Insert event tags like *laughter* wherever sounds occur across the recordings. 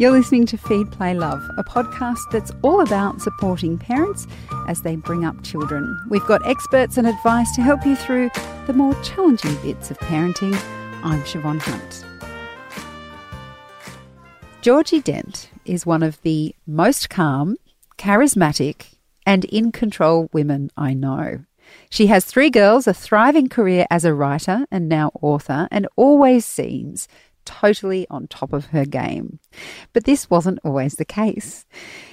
You're listening to Feed, Play, Love, a podcast that's all about supporting parents as they bring up children. We've got experts and advice to help you through the more challenging bits of parenting. I'm Siobhan Hunt. Georgie Dent is one of the most calm, charismatic, and in control women I know. She has three girls, a thriving career as a writer and now author, and always seems totally on top of her game. But this wasn't always the case.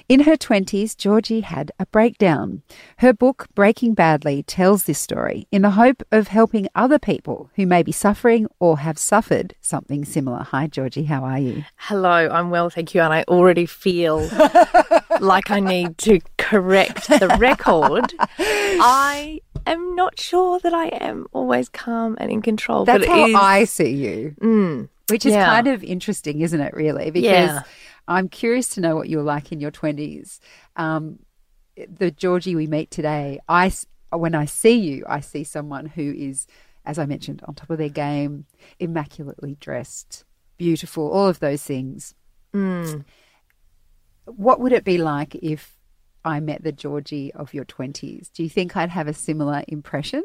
In her 20s, Georgie had a breakdown. Her book, Breaking Badly, tells this story in the hope of helping other people who may be suffering or have suffered something similar. Hi, Georgie, how are you? Hello, I'm well, thank you. And I already feel *laughs* like I need to correct the record. I am not sure that I am always calm and in control. That's but how is, I see you. Mm, Which is Yeah. kind of interesting, isn't it, really? Because Yeah. I'm curious to know what you were like in your 20s. Um, the Georgie we meet today, I, when I see you, I see someone who is, as I mentioned, on top of their game, immaculately dressed, beautiful, all of those things. mm. What would it be like if I met the Georgie of your 20s? Do you think I'd have a similar impression?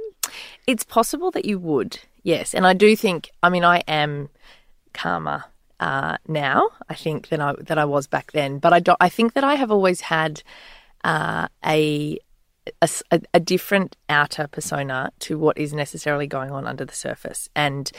It's possible that you would, yes. And I do think, I mean, I am calmer uh, now, I think, than I, than I was back then. But I, do, I think that I have always had uh, a, a, a- different outer persona to what is necessarily going on under the surface. And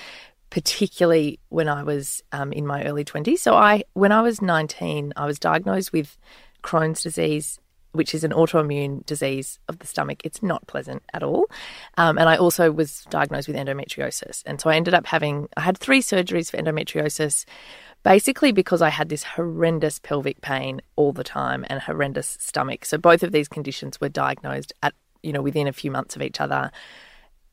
particularly when I was um, in my early 20s. So I when I was 19, I was diagnosed with Crohn's disease, which is an autoimmune disease of the stomach. It's not pleasant at all. Um, and I also was diagnosed with endometriosis. And so I ended up having I had three surgeries for endometriosis basically because I had this horrendous pelvic pain all the time and horrendous stomach. So both of these conditions were diagnosed at you know within a few months of each other.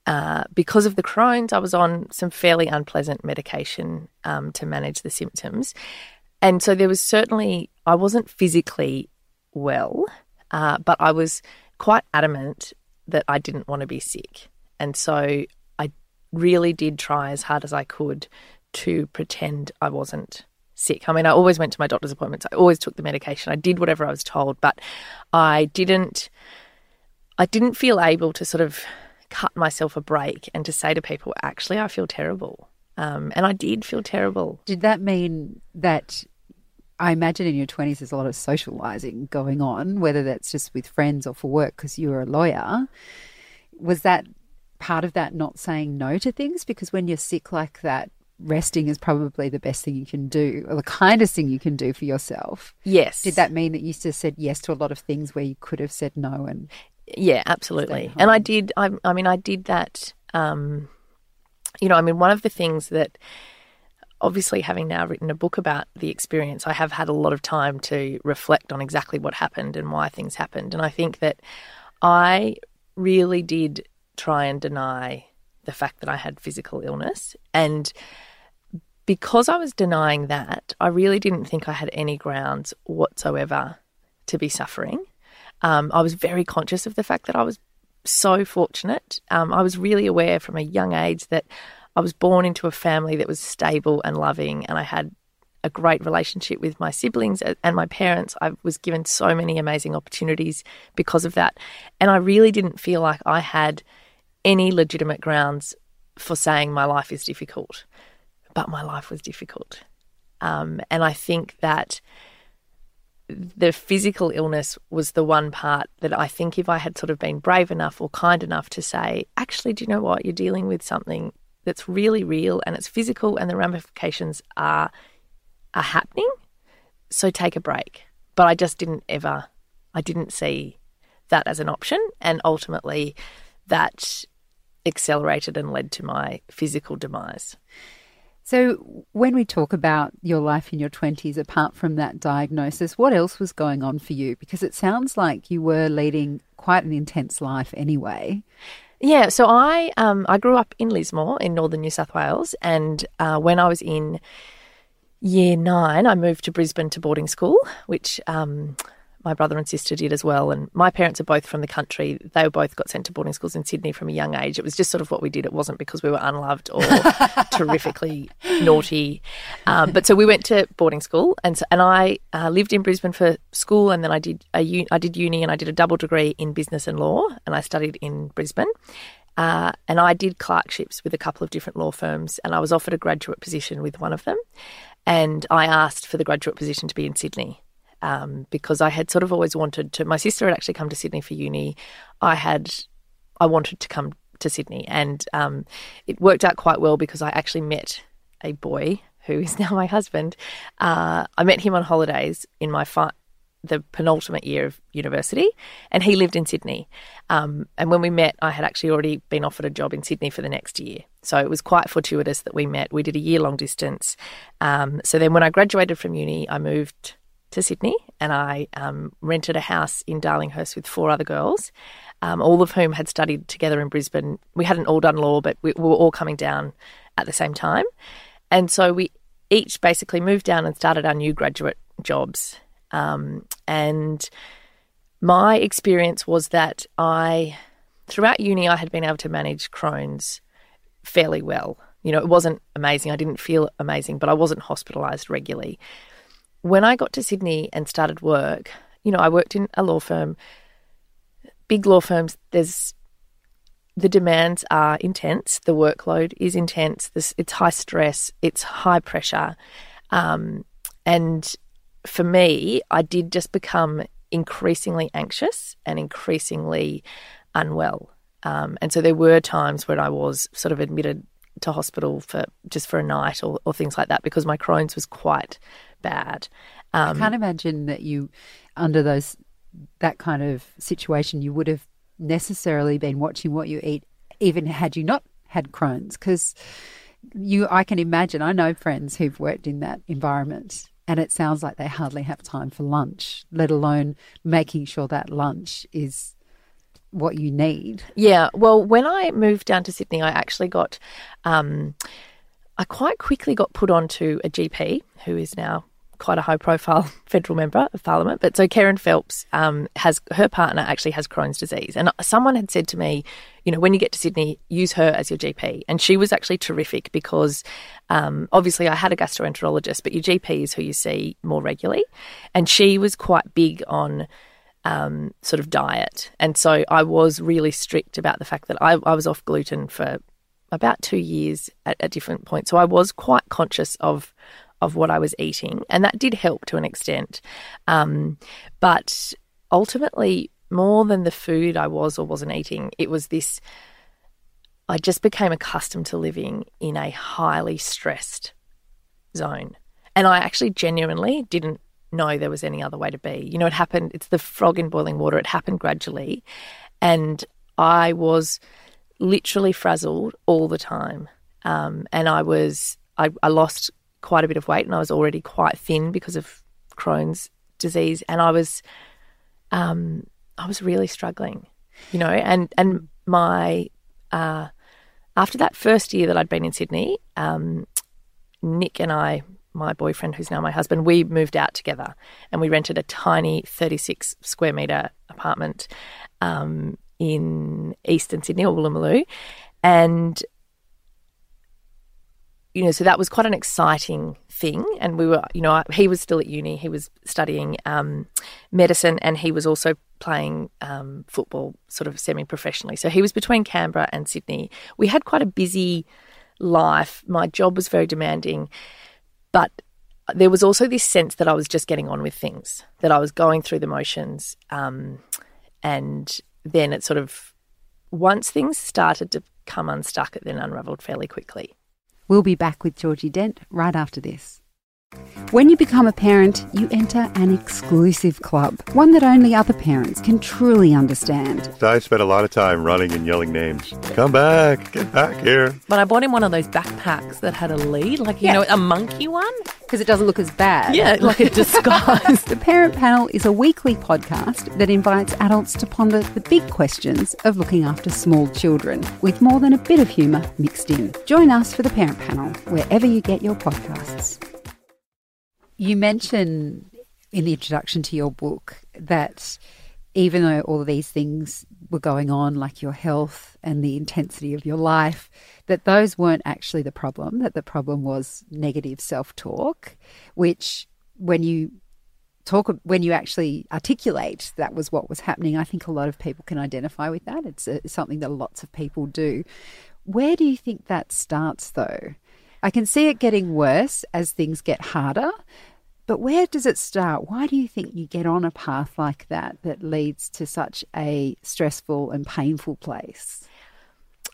Uh, because of the Crohn's, I was on some fairly unpleasant medication um, to manage the symptoms. And so there was certainly, I wasn't physically well, uh, but I was quite adamant that I didn't want to be sick. And so I really did try as hard as I could to pretend I wasn't sick. I mean, I always went to my doctor's appointments, I always took the medication, I did whatever I was told, but I didn't. I didn't feel able to sort of cut myself a break and to say to people, actually, I feel terrible. Um, and I did feel terrible. Did that mean that I imagine in your 20s there's a lot of socializing going on, whether that's just with friends or for work because you were a lawyer? Was that part of that not saying no to things? Because when you're sick like that, resting is probably the best thing you can do or the kindest thing you can do for yourself. Yes. Did that mean that you just said yes to a lot of things where you could have said no? And Yeah, absolutely. And I did. I, I mean, I did that. Um, you know, I mean, one of the things that obviously having now written a book about the experience, I have had a lot of time to reflect on exactly what happened and why things happened. And I think that I really did try and deny the fact that I had physical illness. And because I was denying that, I really didn't think I had any grounds whatsoever to be suffering. Um, I was very conscious of the fact that I was so fortunate. Um, I was really aware from a young age that I was born into a family that was stable and loving, and I had a great relationship with my siblings and my parents. I was given so many amazing opportunities because of that. And I really didn't feel like I had any legitimate grounds for saying my life is difficult. But my life was difficult. Um, and I think that the physical illness was the one part that I think if I had sort of been brave enough or kind enough to say, actually, do you know what? You're dealing with something that's really real and it's physical and the ramifications are are happening. So take a break. But I just didn't ever I didn't see that as an option and ultimately that accelerated and led to my physical demise. So, when we talk about your life in your 20s, apart from that diagnosis, what else was going on for you? Because it sounds like you were leading quite an intense life anyway. Yeah, so I um, I grew up in Lismore in northern New South Wales, and uh, when I was in year nine, I moved to Brisbane to boarding school, which um, my brother and sister did as well. And my parents are both from the country. They both got sent to boarding schools in Sydney from a young age. It was just sort of what we did. It wasn't because we were unloved or *laughs* terrifically naughty. Um, but so we went to boarding school, and so, and I uh, lived in Brisbane for school, and then I did a I did uni, and I did a double degree in business and law, and I studied in Brisbane. Uh, and I did clerkships with a couple of different law firms, and I was offered a graduate position with one of them. And I asked for the graduate position to be in Sydney um, because I had sort of always wanted to. My sister had actually come to Sydney for uni. I had, I wanted to come to Sydney, and um, it worked out quite well because I actually met a boy who is *laughs* now my husband. Uh, I met him on holidays in my fi- the penultimate year of university, and he lived in Sydney. Um, and when we met, I had actually already been offered a job in Sydney for the next year. So it was quite fortuitous that we met. We did a year long distance. Um, so then when I graduated from uni, I moved to Sydney and I um, rented a house in Darlinghurst with four other girls, um, all of whom had studied together in Brisbane. We hadn't all done law, but we, we were all coming down at the same time. And so we each basically moved down and started our new graduate jobs. Um, and my experience was that I, throughout uni, I had been able to manage Crohn's fairly well. You know, it wasn't amazing. I didn't feel amazing, but I wasn't hospitalized regularly. When I got to Sydney and started work, you know, I worked in a law firm. Big law firms, there's the demands are intense. The workload is intense. This, it's high stress. It's high pressure, um, and for me, I did just become increasingly anxious and increasingly unwell. Um, and so there were times when I was sort of admitted to hospital for just for a night or, or things like that because my Crohn's was quite bad. Um, I can't imagine that you, under those that kind of situation, you would have necessarily been watching what you eat, even had you not had Crohn's, because you. I can imagine. I know friends who've worked in that environment, and it sounds like they hardly have time for lunch, let alone making sure that lunch is what you need. Yeah. Well, when I moved down to Sydney, I actually got, um, I quite quickly got put onto a GP who is now quite a high profile *laughs* federal member of parliament. But so Kerryn Phelps um, has her partner actually has Crohn's disease. And someone had said to me, you know, when you get to Sydney, use her as your GP. And she was actually terrific because um, obviously I had a gastroenterologist, but your GP is who you see more regularly. And she was quite big on um, sort of diet. And so I was really strict about the fact that I, I was off gluten for about two years at, at different points. So I was quite conscious of of what I was eating, and that did help to an extent. Um, but ultimately, more than the food I was or wasn't eating, it was this. I just became accustomed to living in a highly stressed zone. And I actually genuinely didn't know there was any other way to be. You know, it happened, it's the frog in boiling water. It happened gradually. And I was literally frazzled all the time. Um, and I was, I, I lost quite a bit of weight and I was already quite thin because of Crohn's disease. And I was um, I was really struggling, you know, and and my uh, after that first year that I'd been in Sydney, um, Nick and I, my boyfriend, who's now my husband, we moved out together and we rented a tiny 36 square meter apartment um, in eastern Sydney or Woolloomooloo, and you know, so that was quite an exciting thing. And we were, you know, he was still at uni, he was studying um, medicine, and he was also playing um, football sort of semi professionally. So he was between Canberra and Sydney. We had quite a busy life. My job was very demanding, but there was also this sense that I was just getting on with things, that I was going through the motions. Um, and then it sort of, once things started to come unstuck, it then unravelled fairly quickly. We'll be back with Georgie Dent right after this. When you become a parent, you enter an exclusive club, one that only other parents can truly understand. I spent a lot of time running and yelling names. Come back, get back here. But I bought him one of those backpacks that had a lead, like, you yeah. know, a monkey one. Because it doesn't look as bad. Yeah, like a *laughs* disguise. the Parent Panel is a weekly podcast that invites adults to ponder the big questions of looking after small children, with more than a bit of humour mixed in. Join us for the Parent Panel, wherever you get your podcasts. You mentioned in the introduction to your book that even though all of these things were going on, like your health and the intensity of your life, that those weren't actually the problem, that the problem was negative self talk, which when you talk, when you actually articulate that was what was happening, I think a lot of people can identify with that. It's a, something that lots of people do. Where do you think that starts, though? I can see it getting worse as things get harder, but where does it start? Why do you think you get on a path like that that leads to such a stressful and painful place?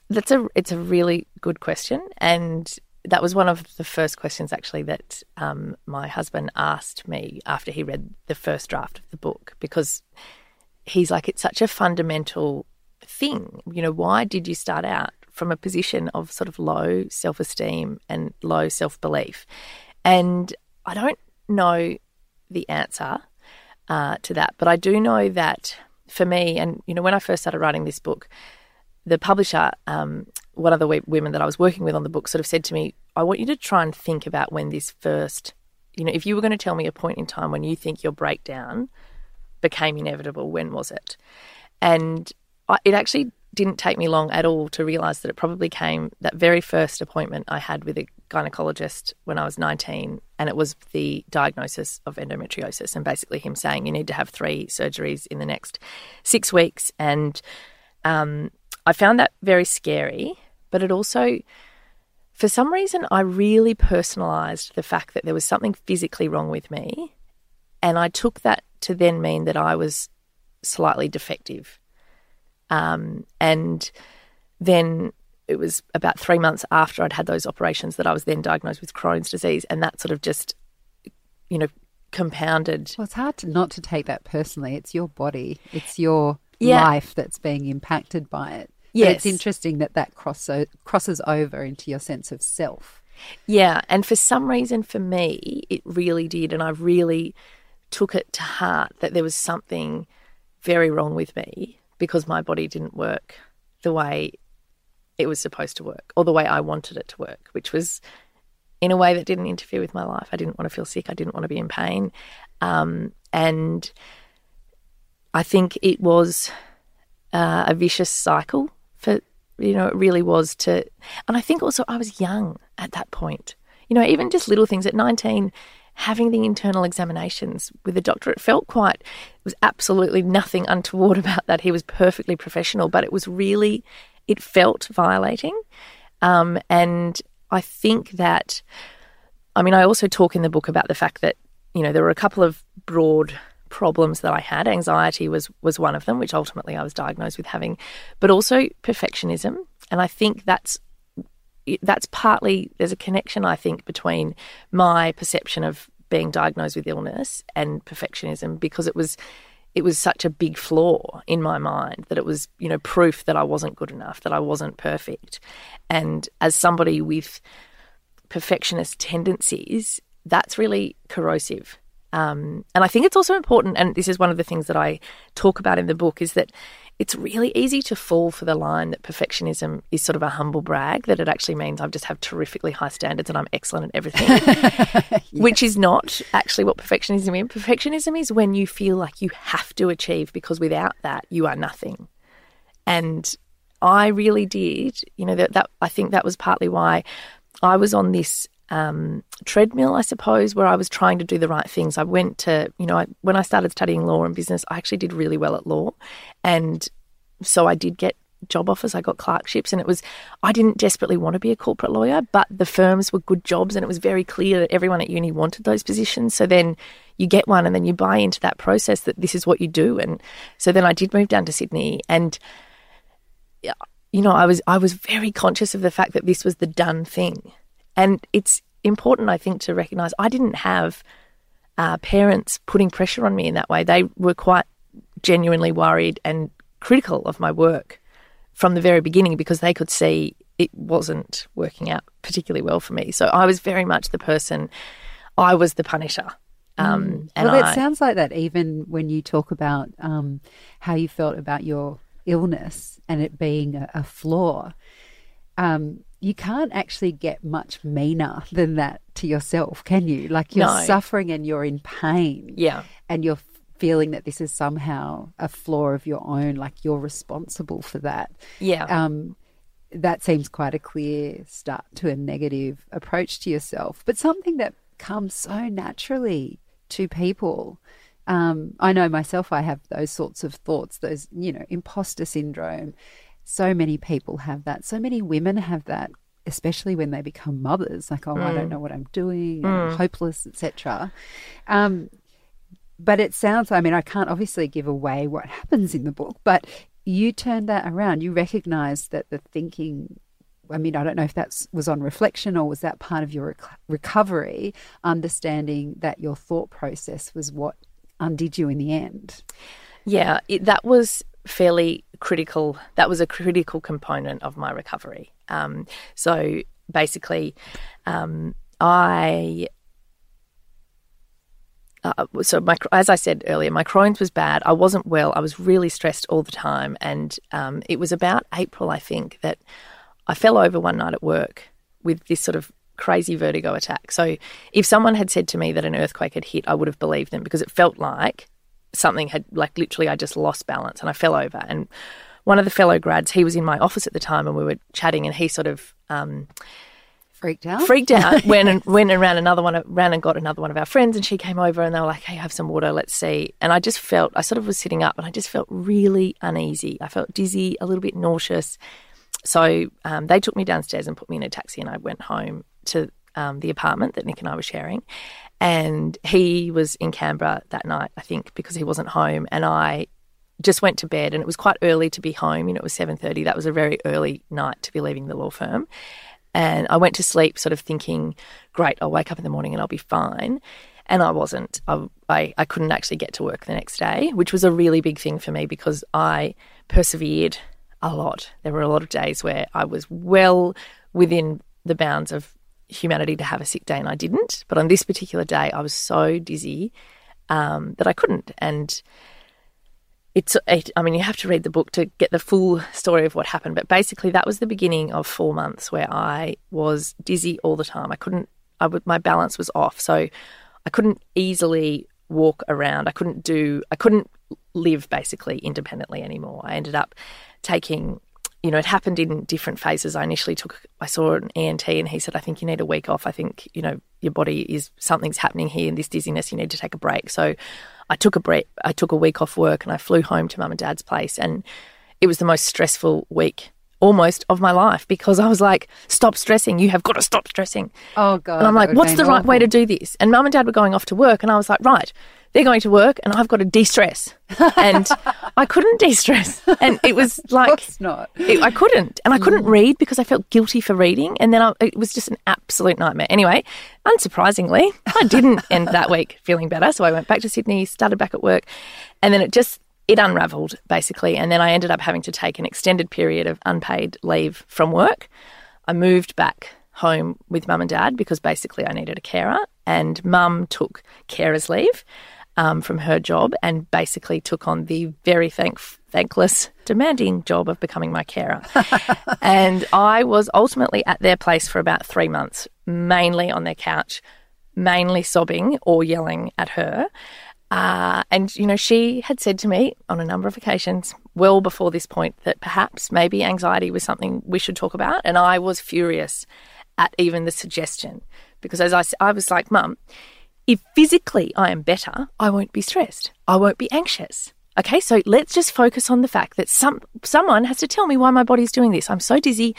That's a it's a really good question, and that was one of the first questions actually that um, my husband asked me after he read the first draft of the book because he's like it's such a fundamental thing. You know, why did you start out from a position of sort of low self esteem and low self belief? And I don't know the answer uh, to that, but I do know that for me, and you know, when I first started writing this book, the publisher, um, one of the women that I was working with on the book, sort of said to me, "I want you to try and think about when this first, you know, if you were going to tell me a point in time when you think your breakdown became inevitable, when was it?" And I, it actually didn't take me long at all to realize that it probably came that very first appointment I had with a gynecologist when I was 19, and it was the diagnosis of endometriosis, and basically him saying you need to have three surgeries in the next six weeks. And um, I found that very scary, but it also, for some reason, I really personalized the fact that there was something physically wrong with me, and I took that to then mean that I was slightly defective um, and then it was about three months after I'd had those operations that I was then diagnosed with Crohn's disease, and that sort of just, you know, compounded. Well, it's hard to not to take that personally. It's your body, it's your yeah. life that's being impacted by it. Yeah, it's interesting that that cross, crosses over into your sense of self. Yeah, and for some reason, for me, it really did, and I really took it to heart that there was something very wrong with me because my body didn't work the way it was supposed to work or the way I wanted it to work, which was in a way that didn't interfere with my life. I didn't want to feel sick. I didn't want to be in pain. Um, and I think it was uh, a vicious cycle for, you know, it really was to. And I think also I was young at that point. You know, even just little things at 19, having the internal examinations with the doctor, it felt quite, it was absolutely nothing untoward *laughs* about that. He was perfectly professional, but it was really, it felt violating. Um, and I think that, I mean, I also talk in the book about the fact that, you know, there were a couple of broad problems that I had. Anxiety was was one of them, which ultimately I was diagnosed with having, but also perfectionism. And I think that's that's partly there's a connection I think between my perception of being diagnosed with illness and perfectionism because it was it was such a big flaw in my mind that it was you know proof that I wasn't good enough that I wasn't perfect. And as somebody with perfectionist tendencies that's really corrosive. Um, and I think it's also important and this is one of the things that I talk about in the book is that it's really easy to fall for the line that perfectionism is sort of a humble brag, that it actually means I just have terrifically high standards and I'm excellent at everything, *laughs* yes. which is not actually what perfectionism is. Perfectionism is when you feel like you have to achieve because without that, you are nothing. And I really did, you know, that, that I think that was partly why I was on this um, treadmill, I suppose, where I was trying to do the right things. I went to, you know, I, when I started studying law and business, I actually did really well at law. And so I did get job offers, I got clerkships, and it was, I didn't desperately want to be a corporate lawyer, but the firms were good jobs, and it was very clear that everyone at uni wanted those positions. So then you get one, and then you buy into that process that this is what you do. And so then I did move down to Sydney, and you know, I was I was very conscious of the fact that this was the done thing and it's important, I think, to recognize I didn't have uh, parents putting pressure on me in that way. They were quite genuinely worried and critical of my work from the very beginning because they could see it wasn't working out particularly well for me. So I was very much the person, I was the punisher. Um, mm. and well, it sounds like that even when you talk about um, how you felt about your illness and it being a, a flaw. Um, you can't actually get much meaner than that to yourself, can you? Like you're No. suffering and you're in pain. Yeah. And you're feeling that this is somehow a flaw of your own, like you're responsible for that. Yeah. Um, that seems quite a clear start to a negative approach to yourself, but something that comes so naturally to people. Um, I know myself, I have those sorts of thoughts, those, you know, imposter syndrome. So many people have that. So many women have that, especially when they become mothers. Like, oh, I don't know what I'm doing, and I'm hopeless, etc. Um, but it sounds, I mean, I can't obviously give away what happens in the book, but you turned that around. You recognized that the thinking, I mean, I don't know if that was on reflection or was that part of your rec- recovery, understanding that your thought process was what undid you in the end. Yeah, it, that was fairly critical. That was a critical component of my recovery. Um, so basically, um, I. Uh, so my, as I said earlier, my Crohn's was bad. I wasn't well. I was really stressed all the time, and um, it was about April, I think, that I fell over one night at work with this sort of crazy vertigo attack. So if someone had said to me that an earthquake had hit, I would have believed them because it felt like something had like literally I just lost balance and I fell over. And one of the fellow grads he was in my office at the time and we were chatting and he sort of um, Freaked out? freaked out *laughs* went and went and ran another one ran and got another one of our friends and she came over and they were like hey have some water let's see. And I just felt I sort of was sitting up and I just felt really uneasy. I felt dizzy a little bit nauseous. So um, they took me downstairs and put me in a taxi and I went home to um, the apartment that Nick and I were sharing. And he was in Canberra that night I think because he wasn't home. And I just went to bed and it was quite early to be home. You know it was 7.30 that was a very early night to be leaving the law firm. And I went to sleep sort of thinking great I'll wake up in the morning and I'll be fine. And I wasn't. I, I, I couldn't actually get to work the next day which was a really big thing for me because I persevered a lot. There were a lot of days where I was well within the bounds of humanity to have a sick day and I didn't but on this particular day I was so dizzy um, that I couldn't. And it's it, I mean you have to read the book to get the full story of what happened but basically that was the beginning of 4 months where I was dizzy all the time. I couldn't I would my balance was off so I couldn't easily walk around. I couldn't do I couldn't live basically independently anymore. I ended up taking you know, it happened in different phases. I initially took, I saw an ENT and he said, I think you need a week off. I think, you know, your body is, something's happening here in this dizziness. You need to take a break. So I took a break, I took a week off work and I flew home to mum and dad's place. And it was the most stressful week almost of my life because I was like, stop stressing. You have got to stop stressing. Oh, God. And I'm like, what's the right way to do this? And mum and dad were going off to work, and I was like, right, they're going to work, and I've got to de stress. And *laughs* I couldn't de stress. And it was Of like, course not. it, I couldn't. And I couldn't mm. read because I felt guilty for reading. And then I, it was just an absolute nightmare. Anyway, unsurprisingly, I didn't end that week feeling better. So I went back to Sydney, started back at work, and then it just, it unraveled basically. And then I ended up having to take an extended period of unpaid leave from work. I moved back home with mum and dad because basically I needed a carer, and mum took carer's leave um, from her job and basically took on the very thank- thankless, demanding job of becoming my carer. *laughs* and I was ultimately at their place for about three months, mainly on their couch, mainly sobbing or yelling at her. Uh, and, you know, she had said to me on a number of occasions, well before this point, that perhaps maybe anxiety was something we should talk about. And I was furious at even the suggestion because, as I, I was like, Mum, if physically I am better, I won't be stressed. I won't be anxious. Okay, so let's just focus on the fact that some someone has to tell me why my body's doing this. I'm so dizzy,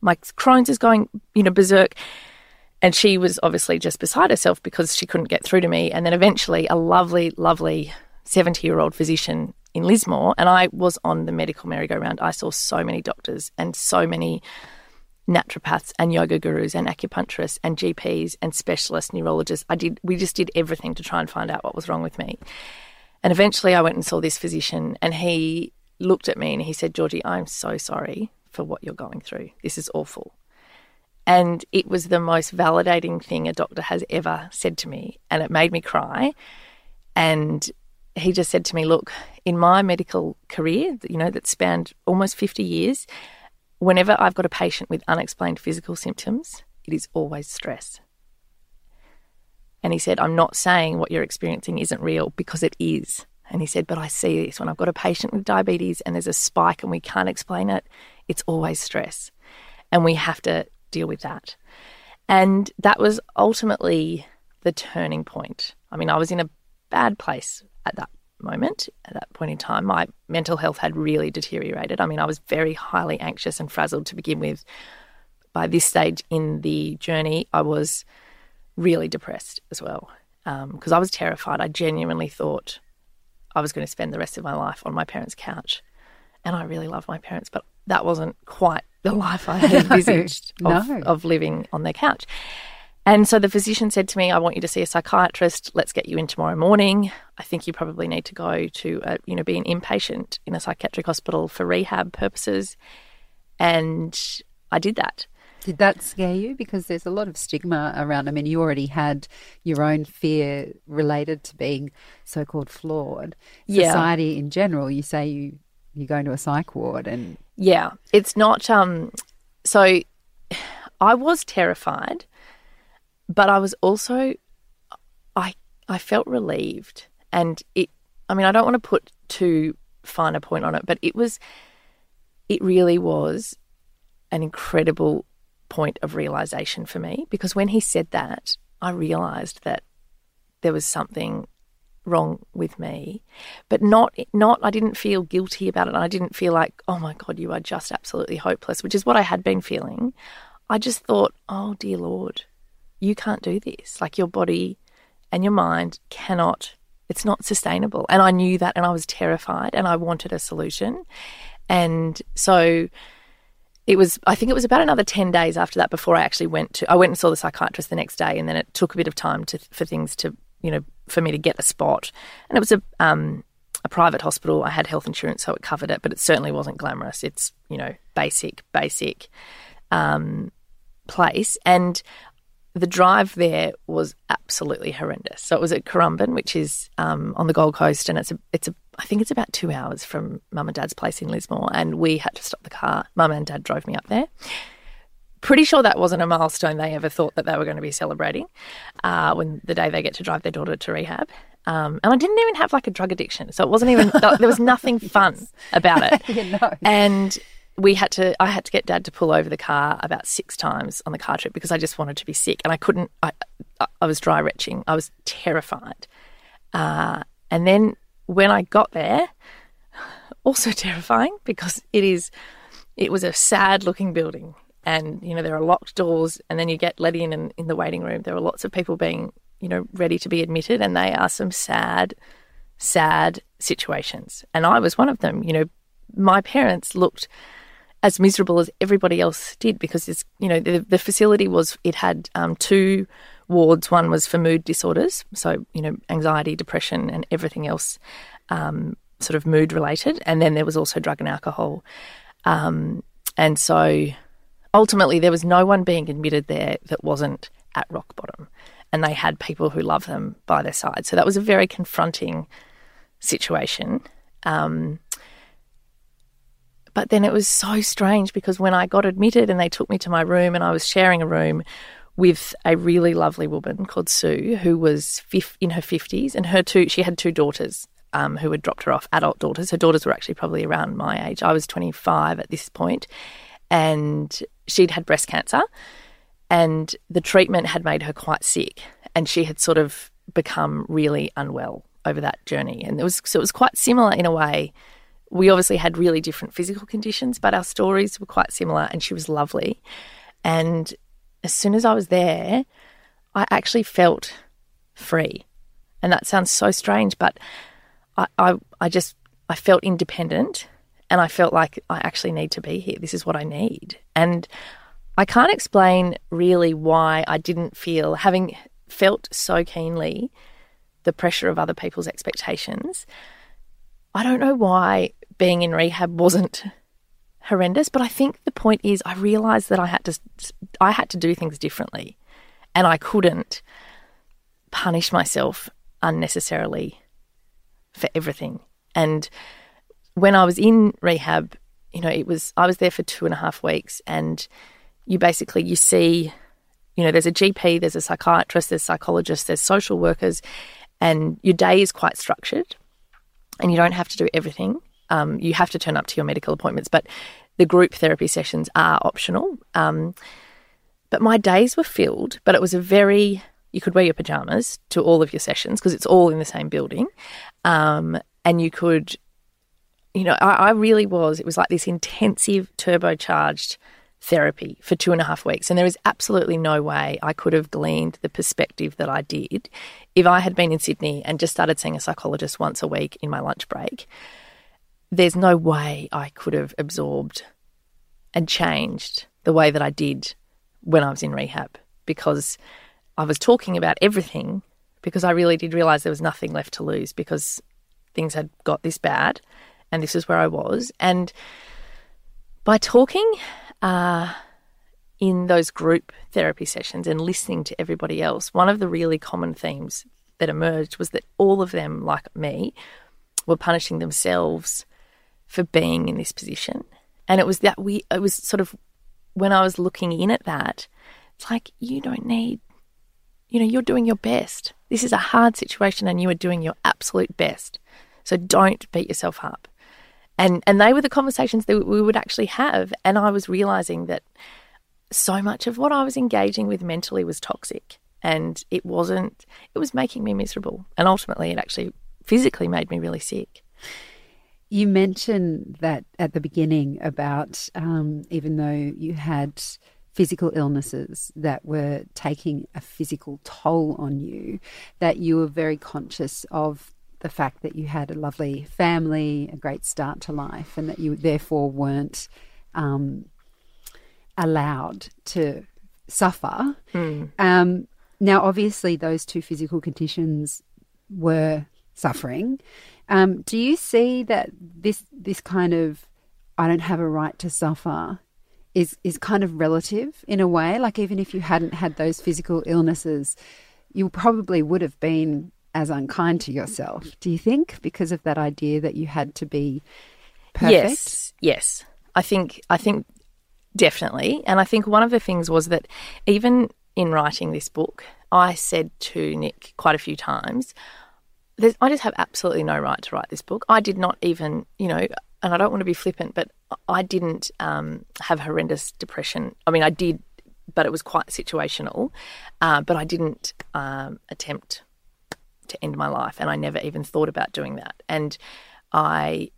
my Crohn's is going, you know, berserk. And she was obviously just beside herself because she couldn't get through to me. And then eventually, a lovely, lovely 70 year old physician in Lismore, and I was on the medical merry-go-round. I saw so many doctors and so many naturopaths and yoga gurus and acupuncturists and GPs and specialist neurologists. I did we just did everything to try and find out what was wrong with me. And eventually I went and saw this physician and he looked at me and he said, Georgie, I'm so sorry for what you're going through. This is awful. And it was the most validating thing a doctor has ever said to me. And it made me cry. And he just said to me, Look, in my medical career, you know, that spanned almost 50 years, whenever I've got a patient with unexplained physical symptoms, it is always stress. And he said, I'm not saying what you're experiencing isn't real because it is. And he said, But I see this when I've got a patient with diabetes and there's a spike and we can't explain it, it's always stress. And we have to deal with that. And that was ultimately the turning point. I mean, I was in a bad place at that moment, at that point in time. My mental health had really deteriorated. I mean, I was very highly anxious and frazzled to begin with. By this stage in the journey, I was really depressed as well because um, I was terrified. I genuinely thought I was going to spend the rest of my life on my parents' couch. And I really love my parents, but that wasn't quite the life I had *laughs* envisaged no, of, no. of living on their couch. And so the physician said to me, I want you to see a psychiatrist. Let's get you in tomorrow morning. I think you probably need to go to, a, you know, be an inpatient in a psychiatric hospital for rehab purposes. And I did that. Did that scare you? Because there's a lot of stigma around. I mean, you already had your own fear related to being so called flawed. Yeah. Society in general, you say you, you go into a psych ward and. Yeah. It's not. um So *sighs* I was terrified but I was also I I felt relieved and it I mean I don't want to put too fine a point on it but it was it really was an incredible point of realization for me because when he said that I realized that there was something wrong with me but not not I didn't feel guilty about it I didn't feel like oh my god you are just absolutely hopeless which is what I had been feeling I just thought oh dear lord you can't do this. Like your body and your mind cannot, it's not sustainable. And I knew that and I was terrified and I wanted a solution. And so it was, I think it was about another 10 days after that before I actually went to, I went and saw the psychiatrist the next day. And then it took a bit of time to, for things to, you know, for me to get a spot. And it was a, um, a private hospital. I had health insurance, so it covered it, but it certainly wasn't glamorous. It's, you know, basic, basic um, place. And the drive there was absolutely horrendous. So it was at Currumbin, which is um, on the Gold Coast, and it's a, it's a, I think it's about two hours from Mum and Dad's place in Lismore, and we had to stop the car. Mum and Dad drove me up there. Pretty sure that wasn't a milestone they ever thought that they were going to be celebrating uh, when the day they get to drive their daughter to rehab. Um, and I didn't even have like a drug addiction, so it wasn't even *laughs* there was nothing *laughs* fun yes. about it. *laughs* yeah, no. And we had to I had to get dad to pull over the car about six times on the car trip because I just wanted to be sick and I couldn't I I was dry retching I was terrified uh, and then when I got there *sighs* also terrifying because it is it was a sad looking building and you know there are locked doors and then you get let in and in the waiting room there are lots of people being you know ready to be admitted and they are some sad sad situations and I was one of them you know my parents looked as miserable as everybody else did because it's you know the, the facility was it had um, two wards. One was for mood disorders, so you know anxiety, depression, and everything else, um, sort of mood related, and then there was also drug and alcohol. Um, and so ultimately, there was no one being admitted there that wasn't at rock bottom, and they had people who love them by their side. So that was a very confronting situation. Um, but then it was so strange because when I got admitted and they took me to my room and I was sharing a room with a really lovely woman called Sue who was in her 50s and her two she had two daughters um, who had dropped her off adult daughters her daughters were actually probably around my age I was 25 at this point and she'd had breast cancer and the treatment had made her quite sick and she had sort of become really unwell over that journey and it was so it was quite similar in a way we obviously had really different physical conditions, but our stories were quite similar, and she was lovely. And as soon as I was there, I actually felt free. And that sounds so strange, but I, I, I just I felt independent and I felt like I actually need to be here. This is what I need. And I can't explain really why I didn't feel, having felt so keenly the pressure of other people's expectations, I don't know why being in rehab wasn't horrendous, but I think the point is I realized that I had to I had to do things differently and I couldn't punish myself unnecessarily for everything. And when I was in rehab you know, it was I was there for two and a half weeks, and you basically you see, you know, there's a GP, there's a psychiatrist, there's psychologists, there's social workers, and your day is quite structured, and you don't have to do everything. Um, you have to turn up to your medical appointments, but the group therapy sessions are optional. Um, but my days were filled, but it was a very you could wear your pajamas to all of your sessions because it's all in the same building, um, and you could, you know, I, I really was. It was like this intensive, turbocharged therapy for two and a half weeks. And there is absolutely no way I could have gleaned the perspective that I did if I had been in Sydney and just started seeing a psychologist once a week in my lunch break. There's no way I could have absorbed and changed the way that I did when I was in rehab because I was talking about everything because I really did realize there was nothing left to lose because things had got this bad and this is where I was. And by talking uh, in those group therapy sessions and listening to everybody else, one of the really common themes that emerged was that all of them, like me, were punishing themselves for being in this position. And it was that we, it was sort of when I was looking in at that, it's like, you don't need, you know, you're doing your best. This is a hard situation and you are doing your absolute best. So don't beat yourself up. And, and they were the conversations that we would actually have. And I was realizing that so much of what I was engaging with mentally was toxic and it wasn't, it was making me miserable. And ultimately, it actually physically made me really sick. You mentioned that at the beginning about um, even though you had physical illnesses that were taking a physical toll on you, that you were very conscious of the fact that you had a lovely family, a great start to life, and that you therefore weren't um, allowed to suffer. Mm. Um, now, obviously, those two physical conditions were suffering. Um, do you see that this this kind of I don't have a right to suffer is is kind of relative in a way? Like even if you hadn't had those physical illnesses, you probably would have been as unkind to yourself. Do you think because of that idea that you had to be perfect? Yes, yes. I think I think definitely, and I think one of the things was that even in writing this book, I said to Nick quite a few times, I just have absolutely no right to write this book. I did not even, you know, and I don't want to be flippant, but I didn't um, have horrendous depression. I mean, I did, but it was quite situational. Uh, but I didn't um, attempt to end my life, and I never even thought about doing that. And I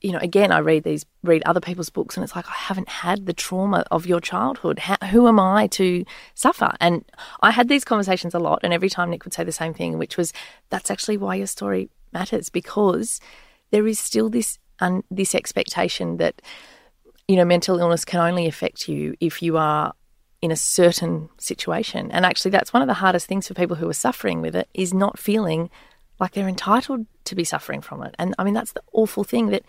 you know, again, I read these, read other people's books, and it's like I haven't had the trauma of your childhood. How, who am I to suffer? And I had these conversations a lot, and every time Nick would say the same thing, which was, "That's actually why your story matters because there is still this un, this expectation that you know mental illness can only affect you if you are in a certain situation. And actually, that's one of the hardest things for people who are suffering with it is not feeling like they're entitled to be suffering from it. And I mean, that's the awful thing that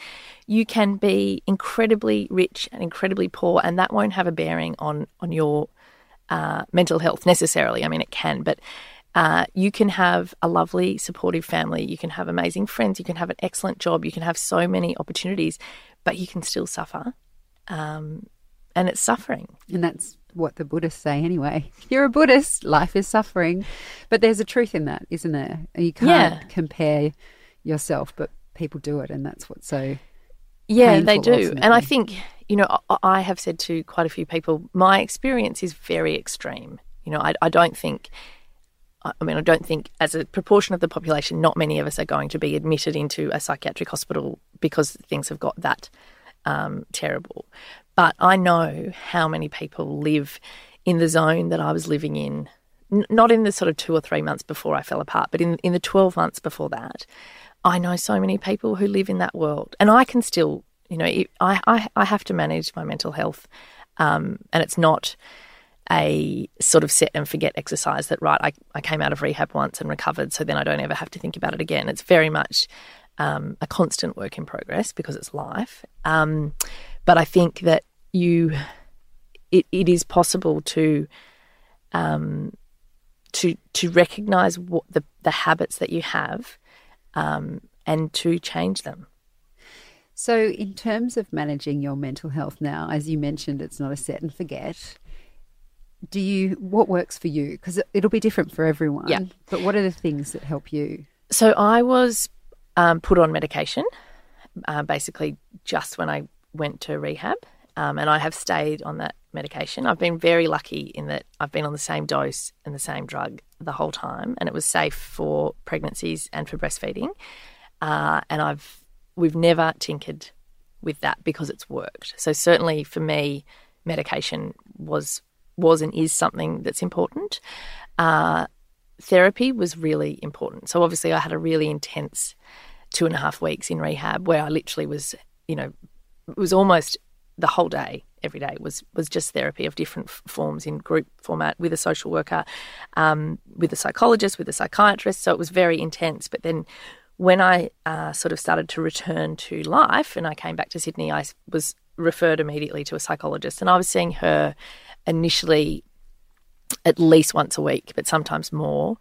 you can be incredibly rich and incredibly poor, and that won't have a bearing on on your uh, mental health necessarily. I mean, it can, but uh, you can have a lovely, supportive family. You can have amazing friends. You can have an excellent job. You can have so many opportunities, but you can still suffer. Um, and it's suffering. And that's what the Buddhists say anyway. *laughs* You're a Buddhist, life is suffering. But there's a truth in that, isn't there? You can't yeah. compare yourself, but people do it, and that's what's so. Yeah, they do. Ultimately. And I think, you know, I have said to quite a few people, my experience is very extreme. You know, I, I don't think. I mean, I don't think, as a proportion of the population, not many of us are going to be admitted into a psychiatric hospital because things have got that um, terrible. But I know how many people live in the zone that I was living in, N- not in the sort of two or three months before I fell apart, but in, in the 12 months before that. I know so many people who live in that world. And I can still, you know, I, I, I have to manage my mental health. Um, and it's not a sort of set and forget exercise that, right, I, I came out of rehab once and recovered, so then I don't ever have to think about it again. It's very much um, a constant work in progress because it's life. Um, but I think that you, it, it is possible to, um, to to recognize what the the habits that you have, um, and to change them. So, in terms of managing your mental health now, as you mentioned, it's not a set and forget. Do you what works for you? Because it'll be different for everyone. Yeah. But what are the things that help you? So I was um, put on medication, uh, basically just when I went to rehab, um, and I have stayed on that medication. I've been very lucky in that I've been on the same dose and the same drug the whole time, and it was safe for pregnancies and for breastfeeding. Uh, and I've we've never tinkered with that because it's worked. So certainly for me, medication was was and is something that's important. Uh, therapy was really important. So obviously, I had a really intense two and a half weeks in rehab where I literally was, you know, was almost the whole day, every day was was just therapy of different forms in group format with a social worker, um, with a psychologist, with a psychiatrist. So it was very intense. But then when I uh, sort of started to return to life and I came back to Sydney, I was referred immediately to a psychologist, and I was seeing her initially at least once a week, but sometimes more.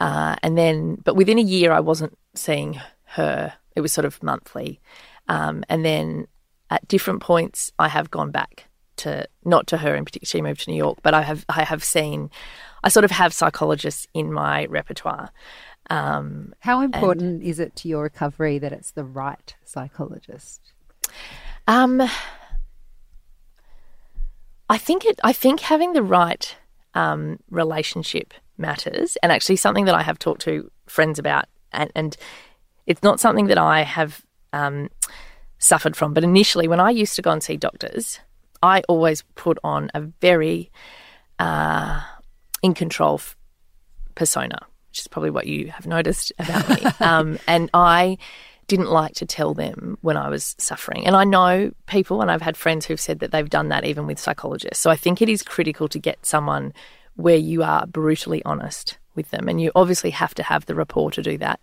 Uh, and then, but within a year, I wasn't seeing her. It was sort of monthly. Um, and then at different points, I have gone back to not to her in particular. She moved to New York, but I have I have seen. I sort of have psychologists in my repertoire. Um, How important is it to your recovery that it's the right psychologist? um, I think it. I think having the right um, relationship matters, and actually something that I have talked to friends about, and, and it's not something that I have um, suffered from. But initially, when I used to go and see doctors, I always put on a very uh, in control f- persona, which is probably what you have noticed about me. *laughs* um, and I didn't like to tell them when I was suffering. And I know people, and I've had friends who've said that they've done that even with psychologists. So I think it is critical to get someone where you are brutally honest with them. And you obviously have to have the rapport to do that.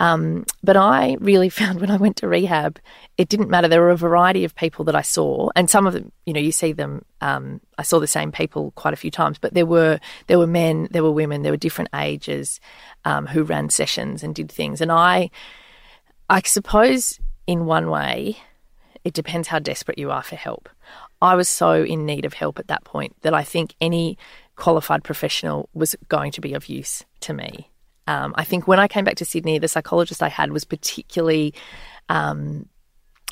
Um, but I really *laughs* found when I went to rehab, it didn't matter. There were a variety of people that I saw, and some of them, you know, you see them. Um, I saw the same people quite a few times, but there were there were men, there were women, there were different ages um, who ran sessions and did things. And I, I suppose, in one way, it depends how desperate you are for help. I was so in need of help at that point that I think any qualified professional was going to be of use to me. Um, I think when I came back to Sydney, the psychologist I had was particularly, um,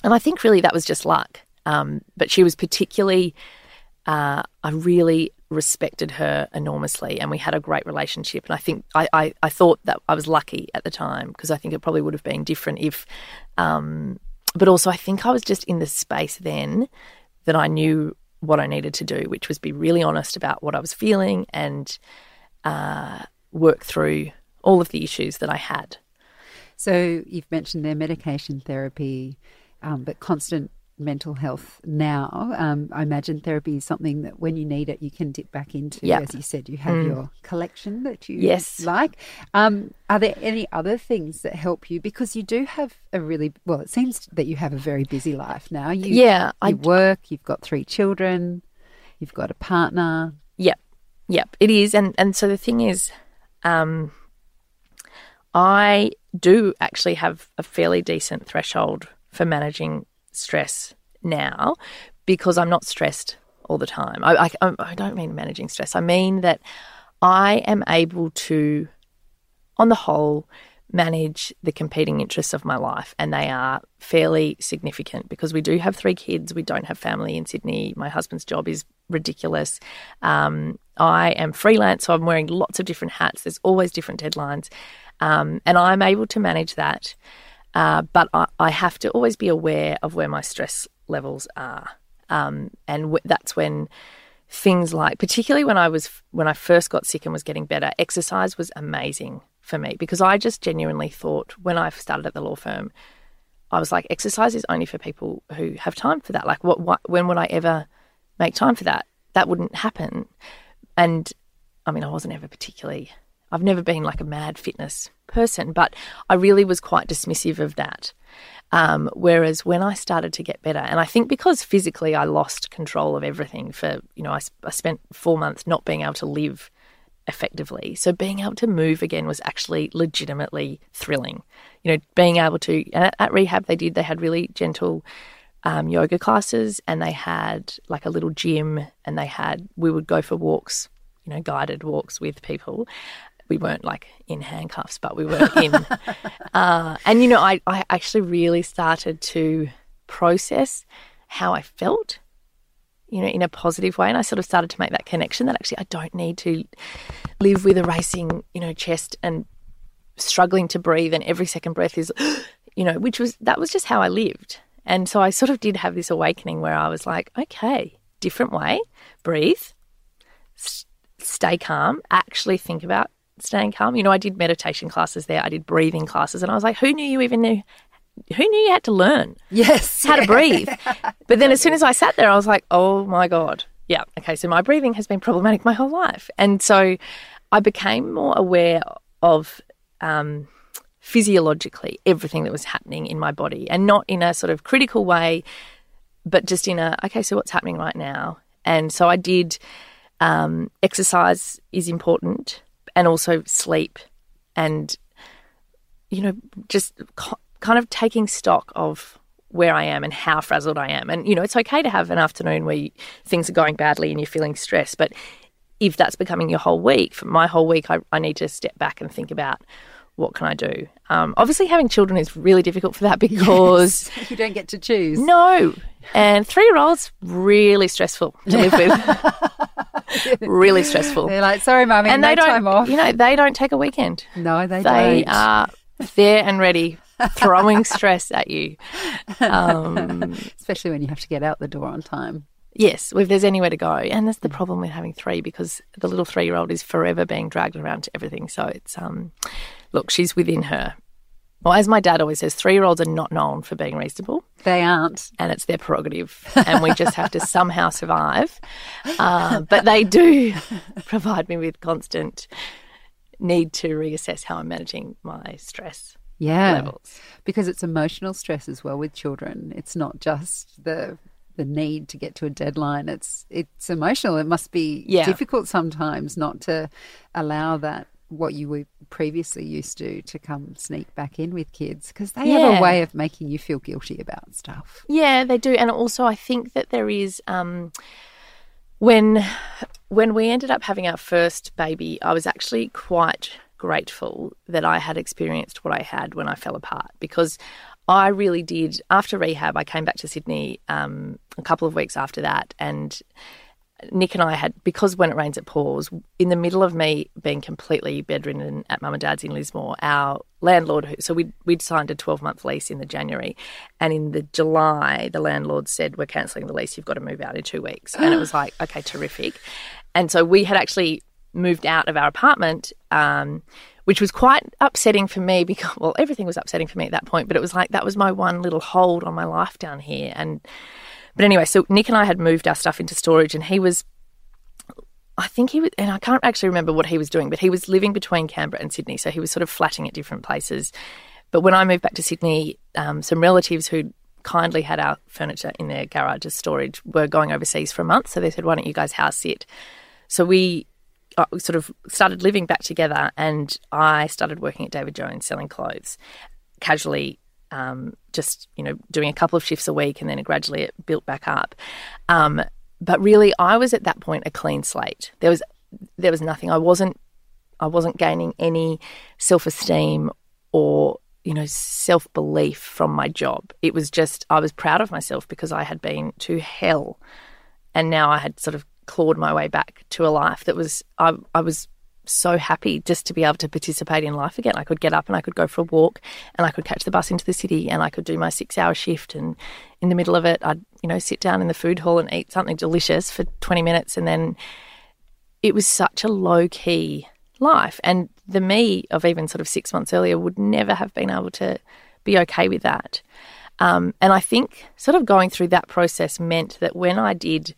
and I think really that was just luck. Um, but she was particularly, uh, I really respected her enormously, and we had a great relationship. And I think I, I, I thought that I was lucky at the time because I think it probably would have been different if, um, but also I think I was just in the space then that I knew what I needed to do, which was be really honest about what I was feeling and uh, work through all of the issues that I had. So you've mentioned their medication therapy, um, but constant mental health now. Um, I imagine therapy is something that when you need it, you can dip back into. Yep. As you said, you have your collection that you Yes. like. Um, are there any other things that help you? Because you do have a really well. It seems that you have a very busy life now. You, Yeah, I you work. You've got three children. You've got a partner. Yep, yep, it is. And and so the thing is, um, I do actually have a fairly decent threshold for managing stress now because I'm not stressed all the time. I, I, I don't mean managing stress. I mean that I am able to, on the whole, manage the competing interests of my life, and they are fairly significant because we do have three kids. We don't have family in Sydney. My husband's job is ridiculous. Um, I am freelance, so I'm wearing lots of different hats. There's always different deadlines, um, and I'm able to manage that. Uh, but I, I have to always be aware of where my stress levels are, um, and w- that's when things like, particularly when I was when I first got sick and was getting better, exercise was amazing for me because I just genuinely thought when I started at the law firm, I was like, exercise is only for people who have time for that. Like, what, what when would I ever make time for that? That wouldn't happen. And I mean, I wasn't ever particularly, I've never been like a mad fitness person, but I really was quite dismissive of that. Um, whereas when I started to get better, and I think because physically I lost control of everything for, you know, I, I spent four months not being able to live effectively. So being able to move again was actually legitimately thrilling. You know, being able to at, at rehab they did they had really gentle um, yoga classes and they had like a little gym and they had we would go for walks, you know, guided walks with people. We weren't like in handcuffs, but we were in. *laughs* uh, and you know, I, I actually really started to process how I felt you know, in a positive way. And I sort of started to make that connection that actually I don't need to live with a racing, you know, chest and struggling to breathe and every second breath is, *gasps* you know, which was, that was just how I lived. And so I sort of did have this awakening where I was like, okay, different way, breathe, stay calm, actually think about staying calm. You know, I did meditation classes there, I did breathing classes, and I was like, who knew you even knew who knew you had to learn Yes. how to breathe? *laughs* But then as soon as I sat there, I was like, oh my God. Yeah. Okay. So my breathing has been problematic my whole life. And so I became more aware of um, physiologically everything that was happening in my body and not in a sort of critical way, but just in a, okay, so what's happening right now? And so I did um, exercise is important and also sleep and, you know, just co- kind of taking stock of where I am and how frazzled I am. And, you know, it's okay to have an afternoon where you, things are going badly and you're feeling stressed. But if that's becoming your whole week, for my whole week, I, I need to step back and think about what can I do. Um, obviously, having children is really difficult for that *laughs* because *laughs* you don't get to choose. no, and three year olds really stressful to live with. *laughs* *laughs* really stressful, They're like, sorry, mummy, and no they don't. time off. You know, they don't take a weekend. no, they, They don't. They are there and ready, throwing *laughs* stress at you. Um, Especially when you have to get out the door on time. Yes, if there's anywhere to go. And that's the problem with having three because the little three year old is forever being dragged around to everything. So it's, um, look, she's within her. Well, as my dad always says, three year olds are not known for being reasonable They aren't. and it's their prerogative. And we just have to somehow survive. Uh, but they do provide me with constant need to reassess how I'm managing my stress Yeah. levels. Because it's emotional stress as well with children. It's not just the the need to get to a deadline. It's it's emotional. It must be Yeah. difficult sometimes not to allow that what you were previously used to to come sneak back in with kids because they have a way of making you feel guilty about stuff. Yeah, they do, and also I think that there is um, when when we ended up having our first baby, I was actually quite grateful that I had experienced what I had when I fell apart because I really did. After rehab, I came back to Sydney um, a couple of weeks after that, and Nick and I had because when it rains it pours. In the middle of me being completely bedridden at mum and dad's in Lismore, our landlord, who, so we'd we'd signed a twelve month lease in the January, and in the July, the landlord said we're cancelling the lease. You've got to move out in two weeks, and it was like *gasps* okay, terrific. And so we had actually moved out of our apartment. Um, which was quite upsetting for me because, well, everything was upsetting for me at that point, but it was like that was my one little hold on my life down here. And but anyway, so Nick and I had moved our stuff into storage, and he was, I think he was, and I can't actually remember what he was doing, but he was living between Canberra and Sydney, so he was sort of flatting at different places. But when I moved back to Sydney, um, some relatives who kindly had our furniture in their garage as storage were going overseas for a month, so they said, "Why don't you guys house sit?" So we uh, sort of started living back together, and I started working at David Jones selling clothes casually um, just you know doing a couple of shifts a week and then gradually it built back up. Um, but really i was at that point a clean slate. There was there was nothing. I wasn't i wasn't gaining any self-esteem or you know self-belief from my job. It was just i was proud of myself because i had been to hell and now i had sort of clawed my way back to a life that was i, I was so happy just to be able to participate in life again. I could get up and I could go for a walk and I could catch the bus into the city and I could do my six hour shift and in the middle of it I'd, you know, sit down in the food hall and eat something delicious for 20 minutes and then it was such a low key life. And the me of even sort of six months earlier would never have been able to be okay with that. Um, and I think sort of going through that process meant that when I did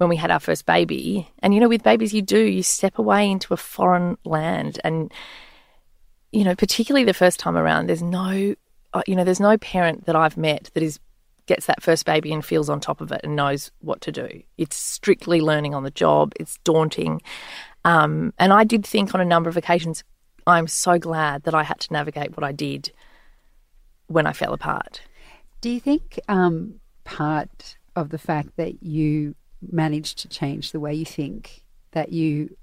when we had our first baby. And, you know, with babies, you do, you step away into a foreign land. And, you know, particularly the first time around, there's no, uh, you know, there's no parent that I've met that is gets that first baby and feels on top of it and knows what to do. It's strictly learning on the job. It's daunting. Um, and I did think on a number of occasions, I'm so glad that I had to navigate what I did when I fell apart. Do you think um, part of the fact that you managed to change the way you think, that you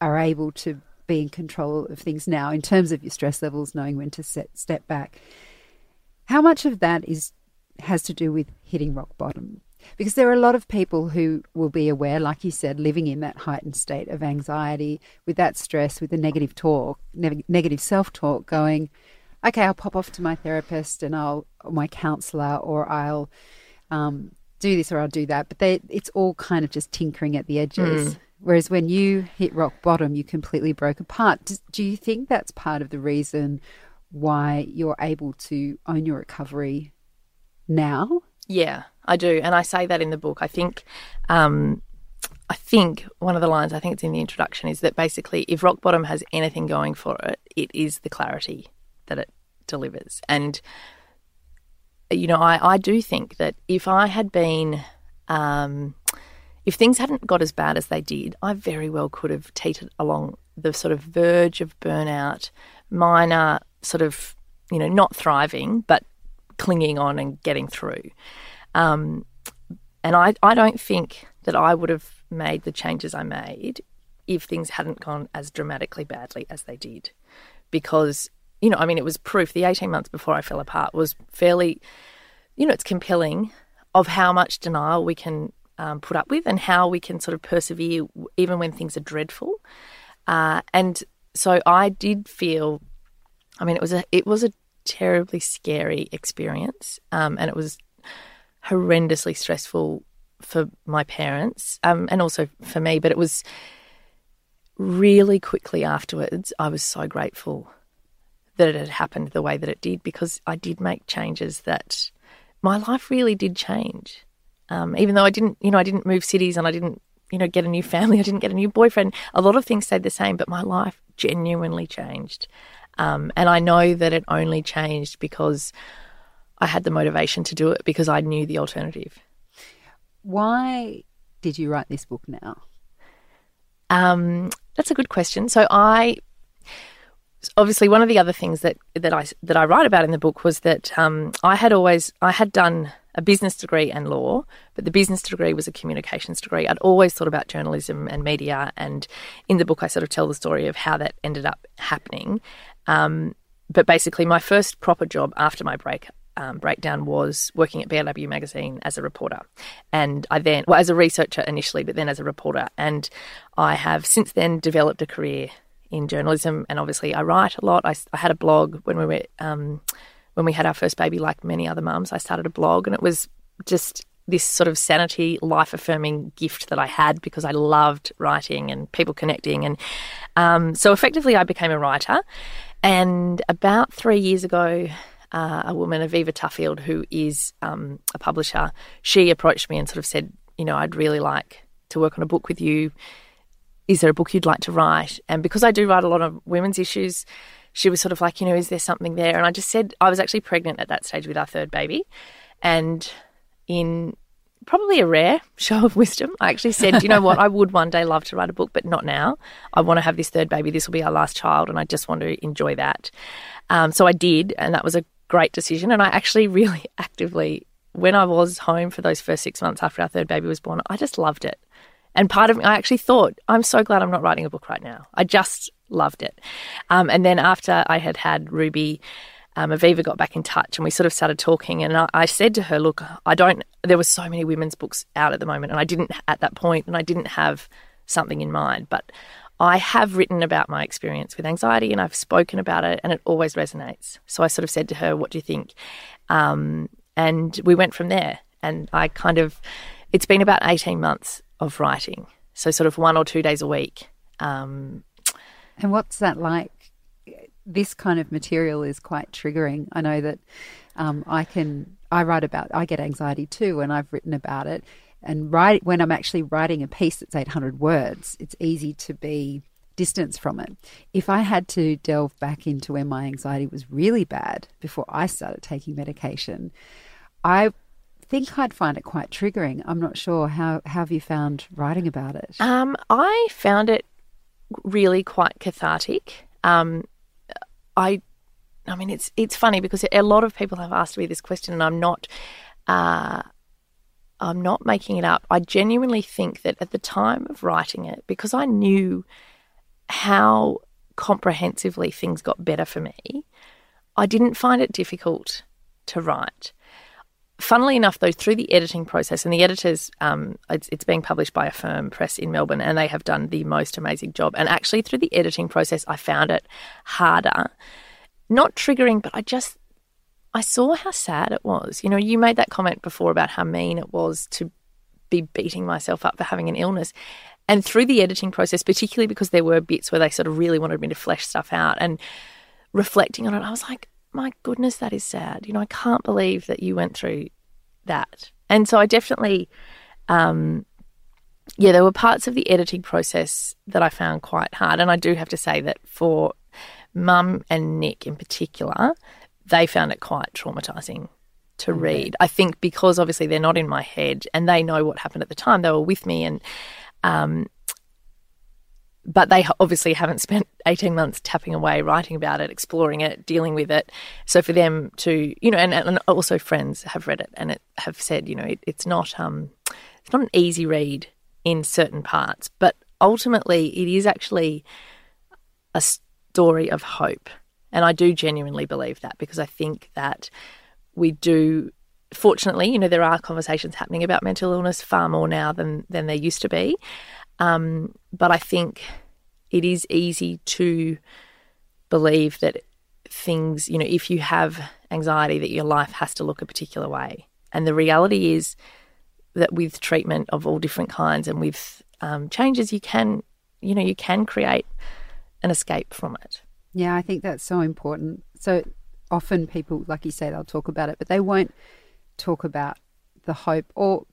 are able to be in control of things now in terms of your stress levels, knowing when to set, step back, how much of that is has to do with hitting rock bottom? Because there are a lot of people who will be aware, like you said, living in that heightened state of anxiety, with that stress, with the negative talk, ne- negative self talk, going, okay, I'll pop off to my therapist and I'll, my counselor, or I'll um, do this or I'll do that. But they, it's all kind of just tinkering at the edges. Mm. Whereas when you hit rock bottom, you completely broke apart. Do, do you think that's part of the reason why you're able to own your recovery now? Yeah, I do, and I say that in the book. I think, um, I think one of the lines I think it's in the introduction is that basically, if rock bottom has anything going for it, it is the clarity that it delivers. And you know, I I do think that if I had been um, if things hadn't got as bad as they did, I very well could have teetered along the sort of verge of burnout, minor sort of, you know, not thriving, but clinging on and getting through. Um, and I, I don't think that I would have made the changes I made if things hadn't gone as dramatically badly as they did. Because, you know, I mean, it was proof. The 18 months before I fell apart was fairly, you know, it's compelling of how much denial we can um, put up with and how we can sort of persevere even when things are dreadful. Uh, and so I did feel, I mean, it was a it was a terribly scary experience, um, and it was horrendously stressful for my parents um, and also for me. But it was really quickly afterwards. I was so grateful that it had happened the way that it did because I did make changes that my life really did change. Um, even though I didn't, you know, I didn't move cities and I didn't, you know, get a new *laughs* family, I didn't get a new boyfriend. A lot of things stayed the same, but my life genuinely changed. Um, and I know that it only changed because I had the motivation to do it because I knew the alternative. Why did you write this book now? Um, that's a good question. So I obviously one of the other things that that I that I write about in the book was that um, I had always I had done a business degree and law, but the business degree was a communications degree. I'd always thought about journalism and media, and in the book, I sort of tell the story of how that ended up happening. Um, but basically, my first proper job after my break um, breakdown was working at BRW magazine as a reporter, and I then, well, as a researcher initially, but then as a reporter, and I have since then developed a career in journalism, and obviously I write a lot. I, I had a blog when we were um, when we had our first baby, like many other mums, I started a blog and it was just this sort of sanity, life affirming gift that I had because I loved writing and people connecting. And um, so effectively, I became a writer. And about three years ago, uh, a woman, Aviva Tuffield, who is um, a publisher, she approached me and sort of said, You know, I'd really like to work on a book with you. Is there a book you'd like to write? And because I do write a lot of women's issues, she was sort of like, you know, is there something there? And I just said, I was actually pregnant at that stage with our third baby. And in probably a rare show of wisdom, I actually said, you know what, I would one day love to write a book, but not now. I want to have this third baby. This will be our last child, and I just want to enjoy that. Um, so I did, and that was a great decision. And I actually *laughs* really actively, when I was home for those first six months after our third baby was born, I just loved it. And part of me, I actually thought, I'm so glad I'm not writing a book right now. I just loved it. Um, and then after I had had Ruby, um, Aviva got back in touch and we sort of started talking. And I, I, said to her, Look, I don't, there were so many women's books out at the moment, and I didn't, at that point, and I didn't have something in mind. But I have written about my experience with anxiety and I've spoken about it, and it always resonates. So I sort of said to her, What do you think? Um, and we went from there. And I kind of, it's been about 18 months of writing. So, sort of one or two days a week. Um, and what's that like? This kind of material is quite triggering. I know that um, I can, I write about, I get anxiety too, and I've written about it. And write, when I'm actually writing a piece that's 800 words, it's easy to be distance from it. If I had to delve back into where my anxiety was really bad before I started taking medication, I think I'd find it quite triggering. I'm not sure how, how have you found writing about it? Um, I found it really quite cathartic. Um, I, I mean, it's it's funny because a lot of people have asked me this question, and I'm not, uh, I'm not making it up. I genuinely think that at the time of writing it, because I knew how comprehensively things got better for me, I didn't find it difficult to write. Funnily enough, though, through the editing process, and the editors, um, it's, it's, being published by Affirm Press in Melbourne, and they have done the most amazing job. And actually, through the editing process, I found it harder, not triggering, but I just I saw how sad it was. You know, you made that comment before about how mean it was to be beating myself up for having an illness. And through the editing process, particularly because there were bits where they sort of really wanted me to flesh stuff out and reflecting on it, I was like, my goodness, that is sad. You know, I can't believe that you went through that. And so I definitely, um, yeah, there were parts of the editing process that I found quite hard. And I do have to say that for mum and Nick in particular, they found it quite traumatizing to read. I think because obviously they're not in my head and they know what happened at the time. They were with me and um, but they obviously haven't spent *laughs* 18 months tapping away, writing about it, exploring it, dealing with it. So for them to, you know, and, and also friends have read it and it, have said, you know, it, it's not um, it's not an easy read in certain parts, but ultimately it is actually a story of hope. And I do genuinely believe that because I think that we do fortunately, you know, there are conversations happening about mental illness far more now than than there used to be. Um, but I think it is easy to believe that things, you know, if you have anxiety, that your life has to look a particular way. And the reality is that with treatment of all different kinds and with um, changes, you can, you know, you can create an escape from it. Yeah, I think that's so important. So often people, like you say, they'll talk about it, but they won't talk about the hope or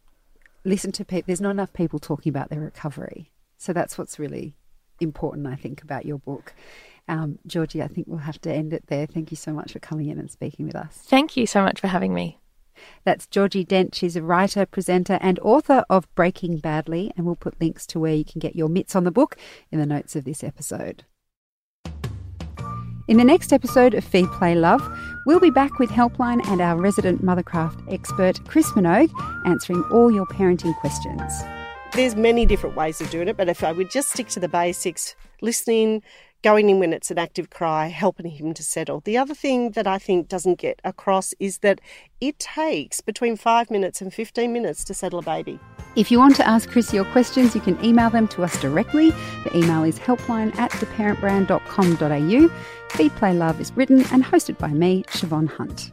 listen to people. There's not enough people talking about their recovery. So that's what's really important, I think, about your book. Um, Georgie, I think we'll have to end it there. Thank you so much for coming in and speaking with us. Thank you so much for having me. That's Georgie Dent. She's a writer, presenter, and author of Breaking Badly, and we'll put links to where you can get your mitts on the book in the notes of this episode. In the next episode of Feed Play Love, we'll be back with Helpline and our resident Mothercraft expert, Chris Minogue, answering all your parenting questions. There's many different ways of doing it, but if I would just stick to the basics, listening, going in when it's an active cry, helping him to settle. The other thing that I think doesn't get across is that it takes between five minutes and 15 minutes to settle a baby. If you want to ask Chris your questions, you can email them to us directly. The email is helpline at theparentbrand.com.au. Feed Play Love is written and hosted by me, Shevonne Hunt.